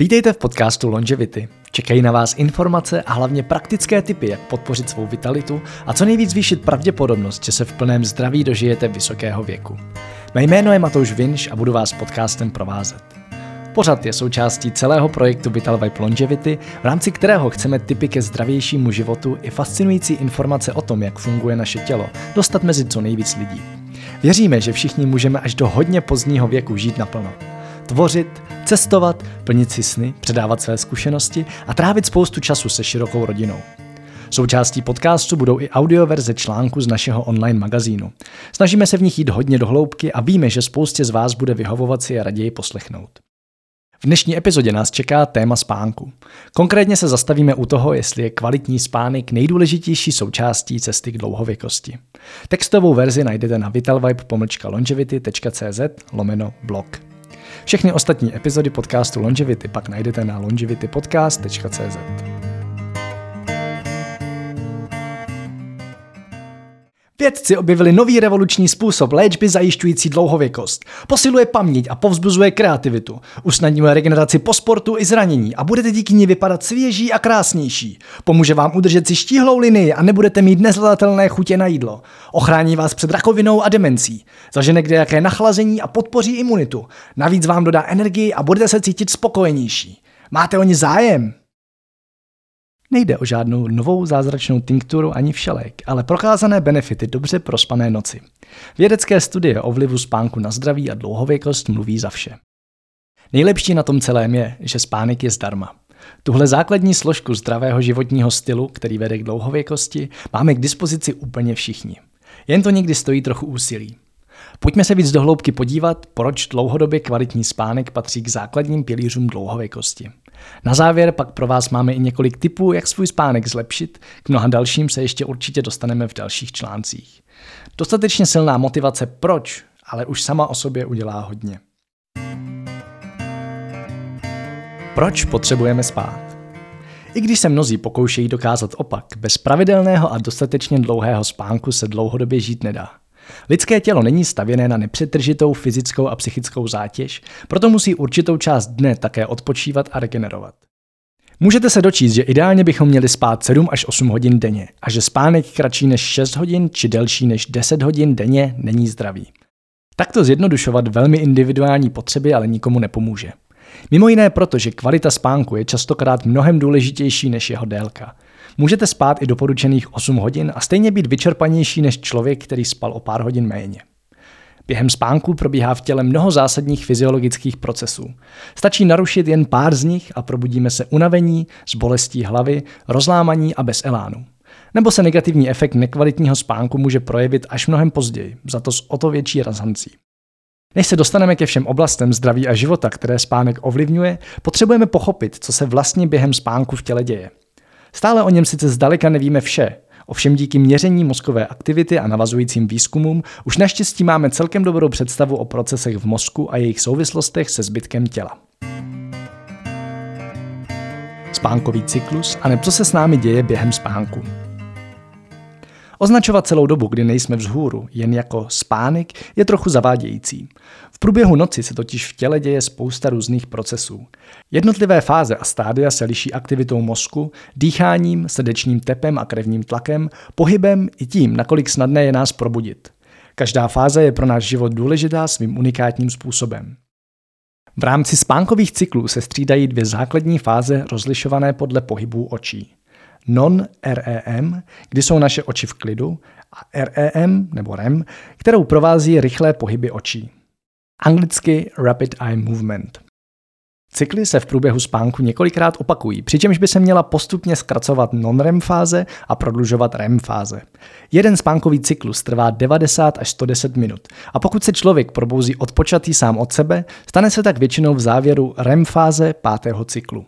Vítejte v podcastu Longevity. Čekají na vás informace a hlavně praktické tipy, jak podpořit svou vitalitu a co nejvíc zvýšit pravděpodobnost, že se v plném zdraví dožijete vysokého věku. Mé jméno je Matouš Vinš a budu vás podcastem provázet. Pořad je součástí celého projektu Vital Vibe Longevity, v rámci kterého chceme tipy ke zdravějšímu životu i fascinující informace o tom, jak funguje naše tělo, dostat mezi co nejvíc lidí. Věříme, že všichni můžeme až do hodně pozdního věku žít naplno tvořit, cestovat, plnit si sny, předávat své zkušenosti a trávit spoustu času se širokou rodinou. Součástí podcastu budou i audioverze článku z našeho online magazínu. Snažíme se v nich jít hodně do hloubky a víme, že spoustě z vás bude vyhovovat si je raději poslechnout. V dnešní epizodě nás čeká téma spánku. Konkrétně se zastavíme u toho, jestli je kvalitní spánek nejdůležitější součástí cesty k dlouhověkosti. Textovou verzi najdete na vitalvibe.longevity.cz lomeno blog. Všechny ostatní epizody podcastu Longevity pak najdete na longevitypodcast.cz. Vědci objevili nový revoluční způsob léčby zajišťující dlouhověkost. Posiluje paměť a povzbuzuje kreativitu. Usnadňuje regeneraci po sportu i zranění a budete díky ní vypadat svěží a krásnější. Pomůže vám udržet si štíhlou linii a nebudete mít nezvladatelné chutě na jídlo. Ochrání vás před rakovinou a demencí. Zažene kde jaké nachlazení a podpoří imunitu. Navíc vám dodá energii a budete se cítit spokojenější. Máte o ní zájem? Nejde o žádnou novou zázračnou tinkturu ani všelek, ale prokázané benefity dobře prospané noci. Vědecké studie o vlivu spánku na zdraví a dlouhověkost mluví za vše. Nejlepší na tom celém je, že spánek je zdarma. Tuhle základní složku zdravého životního stylu, který vede k dlouhověkosti, máme k dispozici úplně všichni. Jen to někdy stojí trochu úsilí. Pojďme se víc dohloubky podívat, proč dlouhodobě kvalitní spánek patří k základním pilířům dlouhověkosti. Na závěr pak pro vás máme i několik tipů, jak svůj spánek zlepšit, k mnoha dalším se ještě určitě dostaneme v dalších článcích. Dostatečně silná motivace proč, ale už sama o sobě udělá hodně. Proč potřebujeme spát? I když se mnozí pokoušejí dokázat opak, bez pravidelného a dostatečně dlouhého spánku se dlouhodobě žít nedá. Lidské tělo není stavěné na nepřetržitou fyzickou a psychickou zátěž, proto musí určitou část dne také odpočívat a regenerovat. Můžete se dočíst, že ideálně bychom měli spát 7 až 8 hodin denně a že spánek kratší než 6 hodin či delší než 10 hodin denně není zdravý. Takto zjednodušovat velmi individuální potřeby ale nikomu nepomůže. Mimo jiné proto, že kvalita spánku je častokrát mnohem důležitější než jeho délka. Můžete spát i doporučených 8 hodin a stejně být vyčerpanější než člověk, který spal o pár hodin méně. Během spánku probíhá v těle mnoho zásadních fyziologických procesů. Stačí narušit jen pár z nich a probudíme se unavení, s bolestí hlavy, rozlámaní a bez elánu. Nebo se negativní efekt nekvalitního spánku může projevit až mnohem později, za to s o to větší razancí. Než se dostaneme ke všem oblastem zdraví a života, které spánek ovlivňuje, potřebujeme pochopit, co se vlastně během spánku v těle děje. Stále o něm sice zdaleka nevíme vše, ovšem díky měření mozkové aktivity a navazujícím výzkumům už naštěstí máme celkem dobrou představu o procesech v mozku a jejich souvislostech se zbytkem těla. Spánkový cyklus a co se s námi děje během spánku. Označovat celou dobu, kdy nejsme vzhůru, jen jako spánek, je trochu zavádějící. V průběhu noci se totiž v těle děje spousta různých procesů. Jednotlivé fáze a stádia se liší aktivitou mozku, dýcháním, srdečním tepem a krevním tlakem, pohybem i tím, nakolik snadné je nás probudit. Každá fáze je pro náš život důležitá svým unikátním způsobem. V rámci spánkových cyklů se střídají dvě základní fáze rozlišované podle pohybů očí non-REM, kdy jsou naše oči v klidu, a REM nebo REM, kterou provází rychlé pohyby očí. Anglicky Rapid Eye Movement. Cykly se v průběhu spánku několikrát opakují, přičemž by se měla postupně zkracovat non-REM fáze a prodlužovat REM fáze. Jeden spánkový cyklus trvá 90 až 110 minut a pokud se člověk probouzí odpočatý sám od sebe, stane se tak většinou v závěru REM fáze pátého cyklu.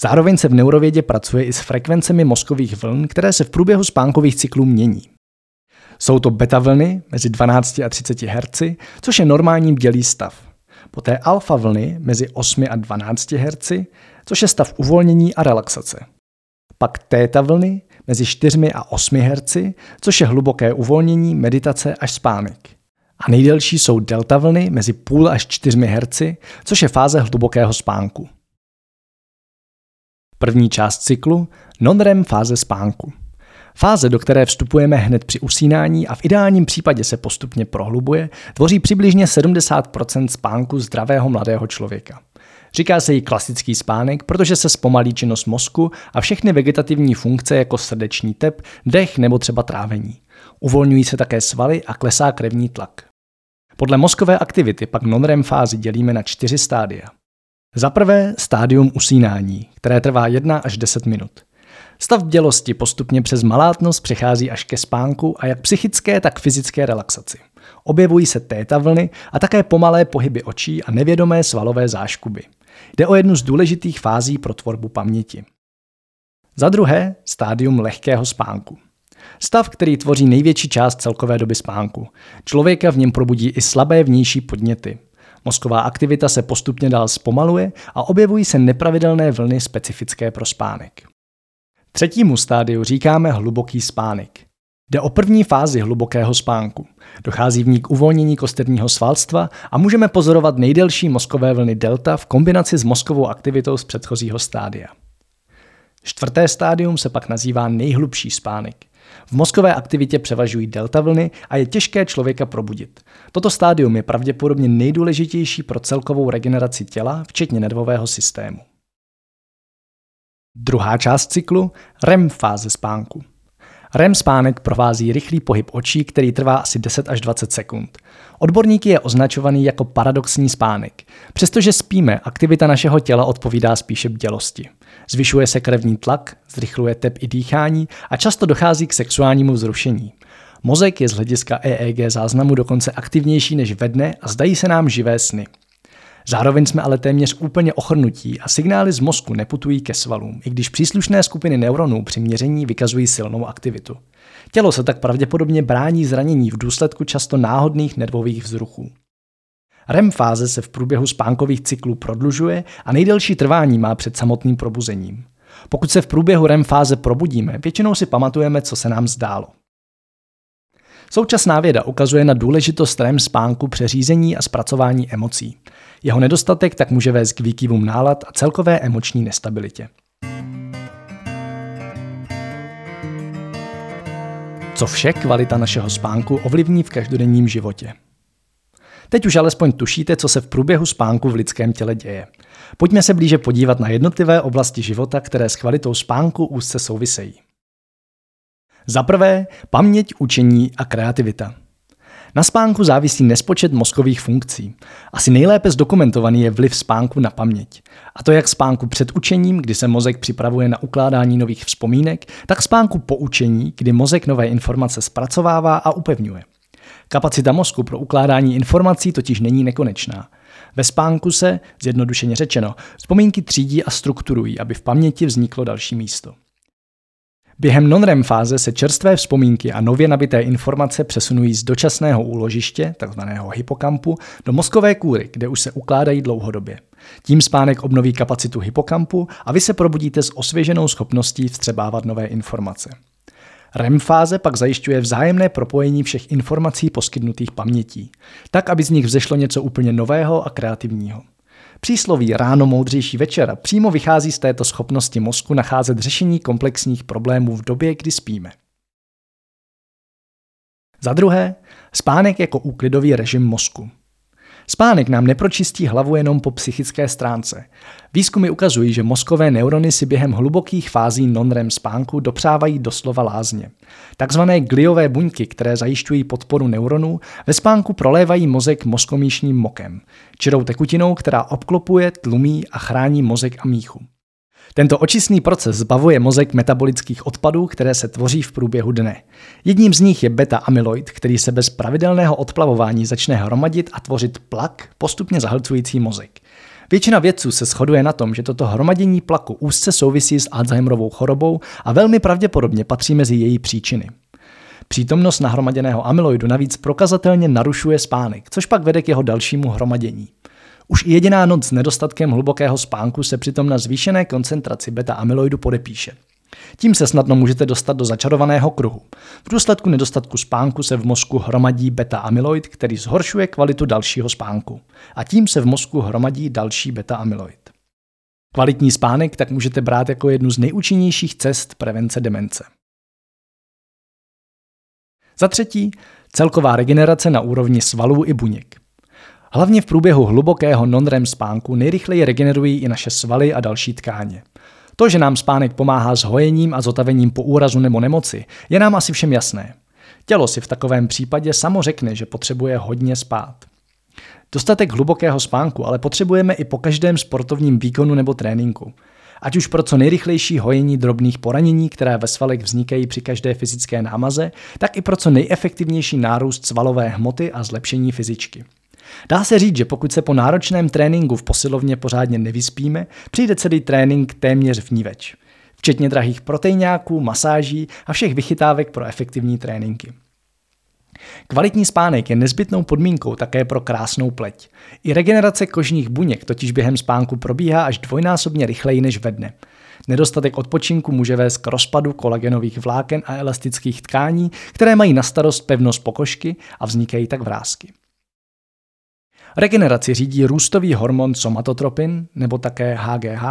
Zároveň se v neurovědě pracuje i s frekvencemi mozkových vln, které se v průběhu spánkových cyklů mění. Jsou to beta vlny mezi 12 a 30 Hz, což je normální dělý stav. Poté alfa vlny mezi 8 a 12 Hz, což je stav uvolnění a relaxace. Pak téta vlny mezi 4 a 8 Hz, což je hluboké uvolnění, meditace až spánek. A nejdelší jsou delta vlny mezi půl až 4 Hz, což je fáze hlubokého spánku. První část cyklu non-REM fáze spánku. Fáze, do které vstupujeme hned při usínání a v ideálním případě se postupně prohlubuje, tvoří přibližně 70% spánku zdravého mladého člověka. Říká se jí klasický spánek, protože se zpomalí činnost mozku a všechny vegetativní funkce jako srdeční tep, dech nebo třeba trávení. Uvolňují se také svaly a klesá krevní tlak. Podle mozkové aktivity pak non-REM fázi dělíme na čtyři stádia. Za prvé stádium usínání, které trvá 1 až 10 minut. Stav bdělosti postupně přes malátnost přechází až ke spánku a jak psychické, tak fyzické relaxaci. Objevují se téta vlny a také pomalé pohyby očí a nevědomé svalové záškuby. Jde o jednu z důležitých fází pro tvorbu paměti. Za druhé, stádium lehkého spánku. Stav, který tvoří největší část celkové doby spánku. Člověka v něm probudí i slabé vnější podněty. Mozková aktivita se postupně dál zpomaluje a objevují se nepravidelné vlny specifické pro spánek. Třetímu stádiu říkáme hluboký spánek. Jde o první fázi hlubokého spánku. Dochází v ní k uvolnění kosterního svalstva a můžeme pozorovat nejdelší mozkové vlny delta v kombinaci s mozkovou aktivitou z předchozího stádia. Čtvrté stádium se pak nazývá nejhlubší spánek. V mozkové aktivitě převažují delta vlny a je těžké člověka probudit. Toto stádium je pravděpodobně nejdůležitější pro celkovou regeneraci těla, včetně nervového systému. Druhá část cyklu REM fáze spánku. REM spánek provází rychlý pohyb očí, který trvá asi 10 až 20 sekund. Odborníky je označovaný jako paradoxní spánek. Přestože spíme, aktivita našeho těla odpovídá spíše bdělosti. Zvyšuje se krevní tlak, zrychluje tep i dýchání a často dochází k sexuálnímu vzrušení. Mozek je z hlediska EEG záznamu dokonce aktivnější než ve dne a zdají se nám živé sny. Zároveň jsme ale téměř úplně ochrnutí a signály z mozku neputují ke svalům, i když příslušné skupiny neuronů při měření vykazují silnou aktivitu. Tělo se tak pravděpodobně brání zranění v důsledku často náhodných nervových vzruchů. REM fáze se v průběhu spánkových cyklů prodlužuje a nejdelší trvání má před samotným probuzením. Pokud se v průběhu REM fáze probudíme, většinou si pamatujeme, co se nám zdálo. Současná věda ukazuje na důležitost REM spánku přeřízení a zpracování emocí. Jeho nedostatek tak může vést k výkyvům nálad a celkové emoční nestabilitě. Co vše kvalita našeho spánku ovlivní v každodenním životě? Teď už alespoň tušíte, co se v průběhu spánku v lidském těle děje. Pojďme se blíže podívat na jednotlivé oblasti života, které s kvalitou spánku úzce souvisejí. Za prvé, paměť, učení a kreativita. Na spánku závisí nespočet mozkových funkcí. Asi nejlépe zdokumentovaný je vliv spánku na paměť. A to jak spánku před učením, kdy se mozek připravuje na ukládání nových vzpomínek, tak spánku po učení, kdy mozek nové informace zpracovává a upevňuje. Kapacita mozku pro ukládání informací totiž není nekonečná. Ve spánku se, zjednodušeně řečeno, vzpomínky třídí a strukturují, aby v paměti vzniklo další místo. Během non-REM fáze se čerstvé vzpomínky a nově nabité informace přesunují z dočasného úložiště, takzvaného hypokampu, do mozkové kůry, kde už se ukládají dlouhodobě. Tím spánek obnoví kapacitu hypokampu a vy se probudíte s osvěženou schopností vstřebávat nové informace. REM fáze pak zajišťuje vzájemné propojení všech informací poskytnutých pamětí, tak aby z nich vzešlo něco úplně nového a kreativního. Přísloví ráno moudřejší večer přímo vychází z této schopnosti mozku nacházet řešení komplexních problémů v době, kdy spíme. Za druhé, spánek jako úklidový režim mozku. Spánek nám nepročistí hlavu jenom po psychické stránce. Výzkumy ukazují, že mozkové neurony si během hlubokých fází non-REM spánku dopřávají doslova lázně. Takzvané gliové buňky, které zajišťují podporu neuronů, ve spánku prolévají mozek mozkomíšním mokem, čirou tekutinou, která obklopuje, tlumí a chrání mozek a míchu. Tento očistný proces zbavuje mozek metabolických odpadů, které se tvoří v průběhu dne. Jedním z nich je beta-amyloid, který se bez pravidelného odplavování začne hromadit a tvořit plak, postupně zahlcující mozek. Většina vědců se shoduje na tom, že toto hromadění plaku úzce souvisí s Alzheimerovou chorobou a velmi pravděpodobně patří mezi její příčiny. Přítomnost nahromaděného amyloidu navíc prokazatelně narušuje spánek, což pak vede k jeho dalšímu hromadění. Už i jediná noc s nedostatkem hlubokého spánku se přitom na zvýšené koncentraci beta-amyloidu podepíše. Tím se snadno můžete dostat do začarovaného kruhu. V důsledku nedostatku spánku se v mozku hromadí beta-amyloid, který zhoršuje kvalitu dalšího spánku. A tím se v mozku hromadí další beta-amyloid. Kvalitní spánek tak můžete brát jako jednu z nejúčinnějších cest prevence demence. Za třetí, celková regenerace na úrovni svalů i buněk. Hlavně v průběhu hlubokého non-REM spánku nejrychleji regenerují i naše svaly a další tkáně. To, že nám spánek pomáhá s hojením a zotavením po úrazu nebo nemoci, je nám asi všem jasné. Tělo si v takovém případě samo řekne, že potřebuje hodně spát. Dostatek hlubokého spánku ale potřebujeme i po každém sportovním výkonu nebo tréninku. Ať už pro co nejrychlejší hojení drobných poranění, které ve svalech vznikají při každé fyzické námaze, tak i pro co nejefektivnější nárůst svalové hmoty a zlepšení fyzičky. Dá se říct, že pokud se po náročném tréninku v posilovně pořádně nevyspíme, přijde celý trénink téměř v níveč. Včetně drahých proteináků, masáží a všech vychytávek pro efektivní tréninky. Kvalitní spánek je nezbytnou podmínkou také pro krásnou pleť. I regenerace kožních buněk totiž během spánku probíhá až dvojnásobně rychleji než ve dne. Nedostatek odpočinku může vést k rozpadu kolagenových vláken a elastických tkání, které mají na starost pevnost pokožky a vznikají tak vrázky. Regeneraci řídí růstový hormon somatotropin, nebo také HGH,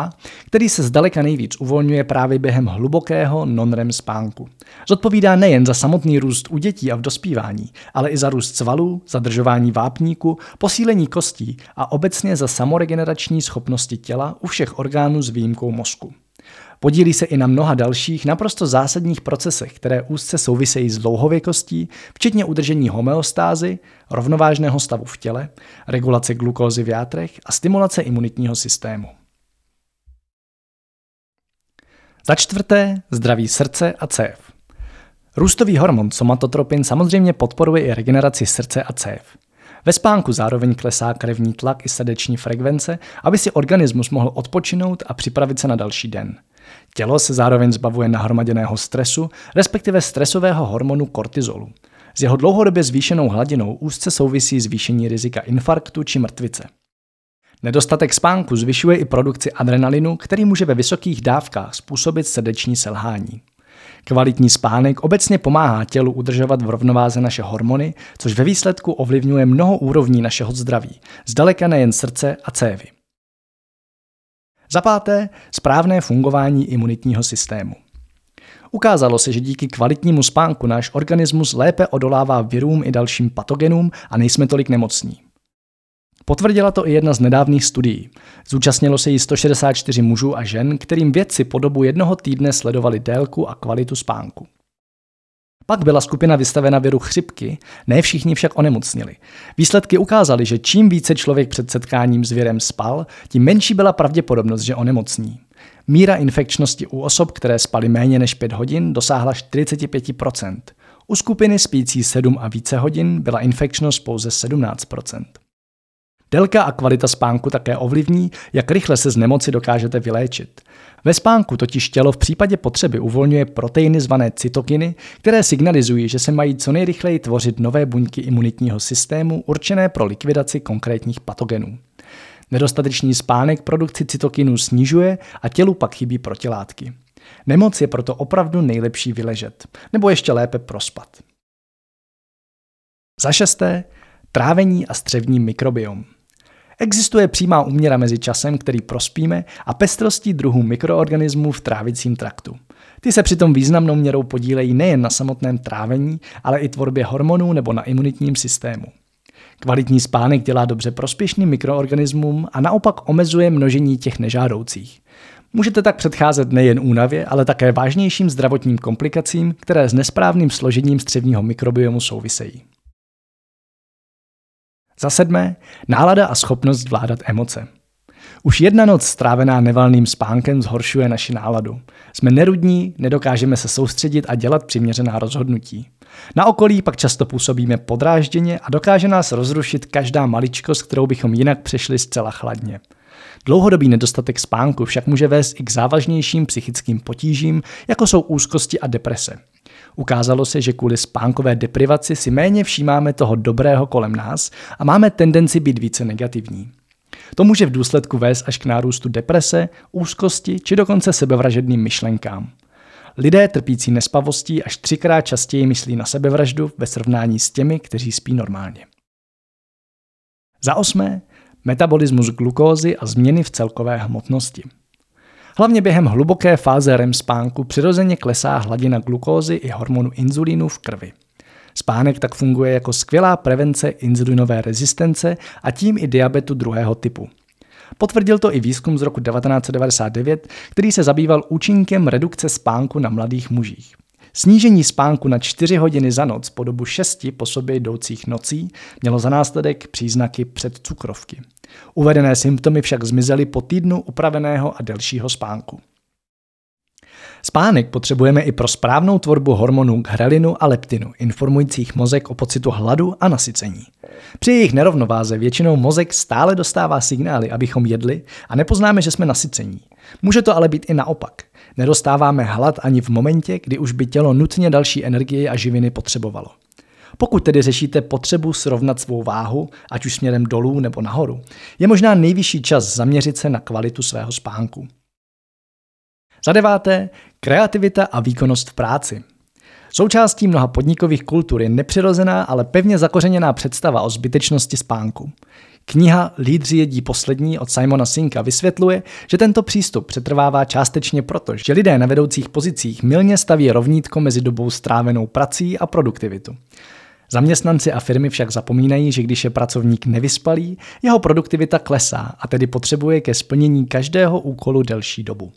který se zdaleka nejvíc uvolňuje právě během hlubokého non-REM spánku. Zodpovídá nejen za samotný růst u dětí a v dospívání, ale i za růst svalů, zadržování vápníku, posílení kostí a obecně za samoregenerační schopnosti těla u všech orgánů s výjimkou mozku. Podílí se i na mnoha dalších naprosto zásadních procesech, které úzce souvisejí s dlouhověkostí, včetně udržení homeostázy, rovnovážného stavu v těle, regulace glukózy v játrech a stimulace imunitního systému. Za čtvrté, zdraví srdce a cév. Růstový hormon somatotropin samozřejmě podporuje i regeneraci srdce a cév. Ve spánku zároveň klesá krevní tlak i srdeční frekvence, aby si organismus mohl odpočinout a připravit se na další den. Tělo se zároveň zbavuje nahromaděného stresu, respektive stresového hormonu kortizolu. S jeho dlouhodobě zvýšenou hladinou úzce souvisí zvýšení rizika infarktu či mrtvice. Nedostatek spánku zvyšuje i produkci adrenalinu, který může ve vysokých dávkách způsobit srdeční selhání. Kvalitní spánek obecně pomáhá tělu udržovat v rovnováze naše hormony, což ve výsledku ovlivňuje mnoho úrovní našeho zdraví, zdaleka nejen srdce a cévy. Za páté, správné fungování imunitního systému. Ukázalo se, že díky kvalitnímu spánku náš organismus lépe odolává virům i dalším patogenům a nejsme tolik nemocní. Potvrdila to i jedna z nedávných studií. Zúčastnilo se jí 164 mužů a žen, kterým vědci po dobu jednoho týdne sledovali délku a kvalitu spánku. Pak byla skupina vystavena viru chřipky, ne všichni však onemocnili. Výsledky ukázaly, že čím více člověk před setkáním s virem spal, tím menší byla pravděpodobnost, že onemocní. Míra infekčnosti u osob, které spaly méně než 5 hodin, dosáhla 45%. U skupiny spící 7 a více hodin byla infekčnost pouze 17%. Délka a kvalita spánku také ovlivní, jak rychle se z nemoci dokážete vyléčit. Ve spánku totiž tělo v případě potřeby uvolňuje proteiny zvané cytokiny, které signalizují, že se mají co nejrychleji tvořit nové buňky imunitního systému určené pro likvidaci konkrétních patogenů. Nedostatečný spánek produkci cytokinů snižuje a tělu pak chybí protilátky. Nemoc je proto opravdu nejlepší vyležet, nebo ještě lépe prospat. Za šesté, trávení a střevní mikrobiom. Existuje přímá úměra mezi časem, který prospíme, a pestrostí druhů mikroorganismů v trávicím traktu. Ty se přitom významnou měrou podílejí nejen na samotném trávení, ale i tvorbě hormonů nebo na imunitním systému. Kvalitní spánek dělá dobře prospěšným mikroorganismům a naopak omezuje množení těch nežádoucích. Můžete tak předcházet nejen únavě, ale také vážnějším zdravotním komplikacím, které s nesprávným složením střevního mikrobiomu souvisejí. Za sedmé, nálada a schopnost zvládat emoce. Už jedna noc strávená nevalným spánkem zhoršuje naši náladu. Jsme nerudní, nedokážeme se soustředit a dělat přiměřená rozhodnutí. Na okolí pak často působíme podrážděně a dokáže nás rozrušit každá maličkost, kterou bychom jinak přešli zcela chladně. Dlouhodobý nedostatek spánku však může vést i k závažnějším psychickým potížím, jako jsou úzkosti a deprese. Ukázalo se, že kvůli spánkové deprivaci si méně všímáme toho dobrého kolem nás a máme tendenci být více negativní. To může v důsledku vést až k nárůstu deprese, úzkosti či dokonce sebevražedným myšlenkám. Lidé trpící nespavostí až třikrát častěji myslí na sebevraždu ve srovnání s těmi, kteří spí normálně. Za osmé, metabolismus glukózy a změny v celkové hmotnosti. Hlavně během hluboké fáze REM spánku přirozeně klesá hladina glukózy i hormonu inzulínu v krvi. Spánek tak funguje jako skvělá prevence inzulinové rezistence a tím i diabetu druhého typu. Potvrdil to i výzkum z roku 1999, který se zabýval účinkem redukce spánku na mladých mužích. Snížení spánku na 4 hodiny za noc po dobu 6 po sobě jdoucích nocí mělo za následek příznaky předcukrovky. Uvedené symptomy však zmizely po týdnu upraveného a delšího spánku. Spánek potřebujeme i pro správnou tvorbu hormonů ghrelinu a leptinu, informujících mozek o pocitu hladu a nasycení. Při jejich nerovnováze většinou mozek stále dostává signály, abychom jedli a nepoznáme, že jsme nasycení. Může to ale být i naopak. Nedostáváme hlad ani v momentě, kdy už by tělo nutně další energie a živiny potřebovalo. Pokud tedy řešíte potřebu srovnat svou váhu, ať už směrem dolů nebo nahoru, je možná nejvyšší čas zaměřit se na kvalitu svého spánku. Za deváté, kreativita a výkonnost v práci. Součástí mnoha podnikových kultur je nepřirozená, ale pevně zakořeněná představa o zbytečnosti spánku. Kniha Lídři jedí poslední od Simona Sinka vysvětluje, že tento přístup přetrvává částečně proto, že lidé na vedoucích pozicích milně staví rovnítko mezi dobou strávenou prací a produktivitu. Zaměstnanci a firmy však zapomínají, že když je pracovník nevyspalý, jeho produktivita klesá a tedy potřebuje ke splnění každého úkolu delší dobu.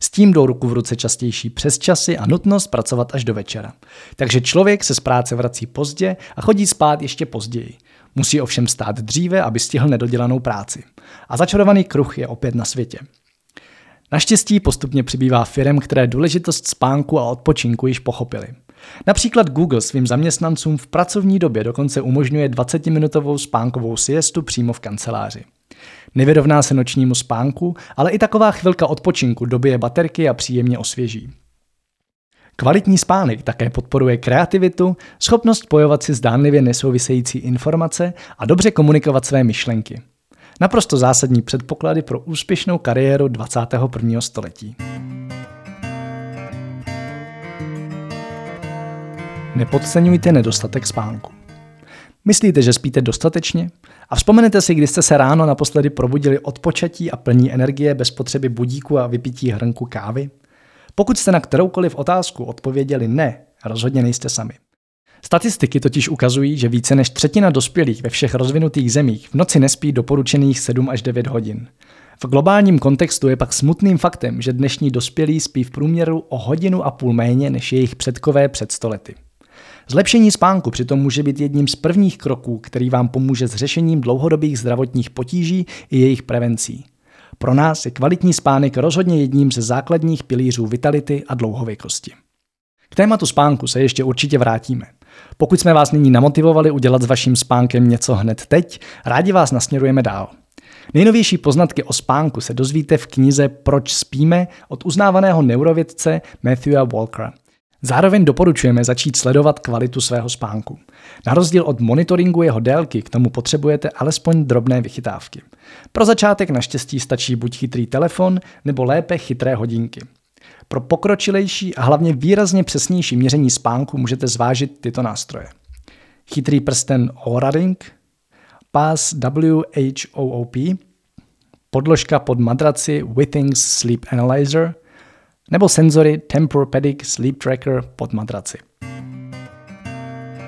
S tím jdou ruku v ruce častější přesčasy a nutnost pracovat až do večera. Takže člověk se z práce vrací pozdě a chodí spát ještě později. Musí ovšem stát dříve, aby stihl nedodělanou práci. A začarovaný kruh je opět na světě. Naštěstí postupně přibývá firm, které důležitost spánku a odpočinku již pochopili. Například Google svým zaměstnancům v pracovní době dokonce umožňuje 20-minutovou spánkovou siestu přímo v kanceláři. Nevyrovná se nočnímu spánku, ale i taková chvilka odpočinku dobije baterky a příjemně osvěží. Kvalitní spánek také podporuje kreativitu, schopnost spojovat si zdánlivě nesouvisející informace a dobře komunikovat své myšlenky. Naprosto zásadní předpoklady pro úspěšnou kariéru 21. století. Nepodceňujte nedostatek spánku. Myslíte, že spíte dostatečně? A vzpomenete si, kdy jste se ráno naposledy probudili od počatí a plní energie bez potřeby budíku a vypití hrnku kávy? Pokud jste na kteroukoliv otázku odpověděli ne, rozhodně nejste sami. Statistiky totiž ukazují, že více než třetina dospělých ve všech rozvinutých zemích v noci nespí doporučených 7 až 9 hodin. V globálním kontextu je pak smutným faktem, že dnešní dospělí spí v průměru o hodinu a půl méně než jejich předkové před stolety. Zlepšení spánku přitom může být jedním z prvních kroků, který vám pomůže s řešením dlouhodobých zdravotních potíží i jejich prevencí. Pro nás je kvalitní spánek rozhodně jedním ze základních pilířů vitality a dlouhověkosti. K tématu spánku se ještě určitě vrátíme. Pokud jsme vás nyní namotivovali udělat s vaším spánkem něco hned teď, rádi vás nasměrujeme dál. Nejnovější poznatky o spánku se dozvíte v knize Proč spíme od uznávaného neurovědce Matthewa Walkera. Zároveň doporučujeme začít sledovat kvalitu svého spánku. Na rozdíl od monitoringu jeho délky k tomu potřebujete alespoň drobné vychytávky. Pro začátek naštěstí stačí buď chytrý telefon, nebo lépe chytré hodinky. Pro pokročilejší a hlavně výrazně přesnější měření spánku můžete zvážit tyto nástroje. Chytrý prsten Oura Ring, pás WHOOP, podložka pod madraci Withings Sleep Analyzer – nebo senzory Tempur-Pedic Sleep Tracker pod madraci.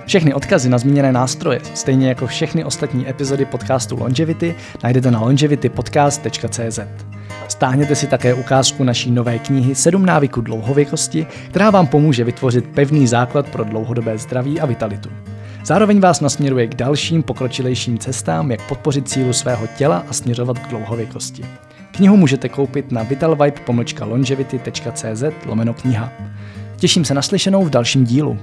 Všechny odkazy na zmíněné nástroje, stejně jako všechny ostatní epizody podcastu Longevity, najdete na longevitypodcast.cz. Stáhněte si také ukázku naší nové knihy 7 návyků dlouhověkosti, která vám pomůže vytvořit pevný základ pro dlouhodobé zdraví a vitalitu. Zároveň vás nasměruje k dalším pokročilejším cestám, jak podpořit sílu svého těla a směřovat k dlouhověkosti. Knihu můžete koupit na vitalvibe longevity.cz lomeno kniha. Těším se na slyšenou v dalším dílu.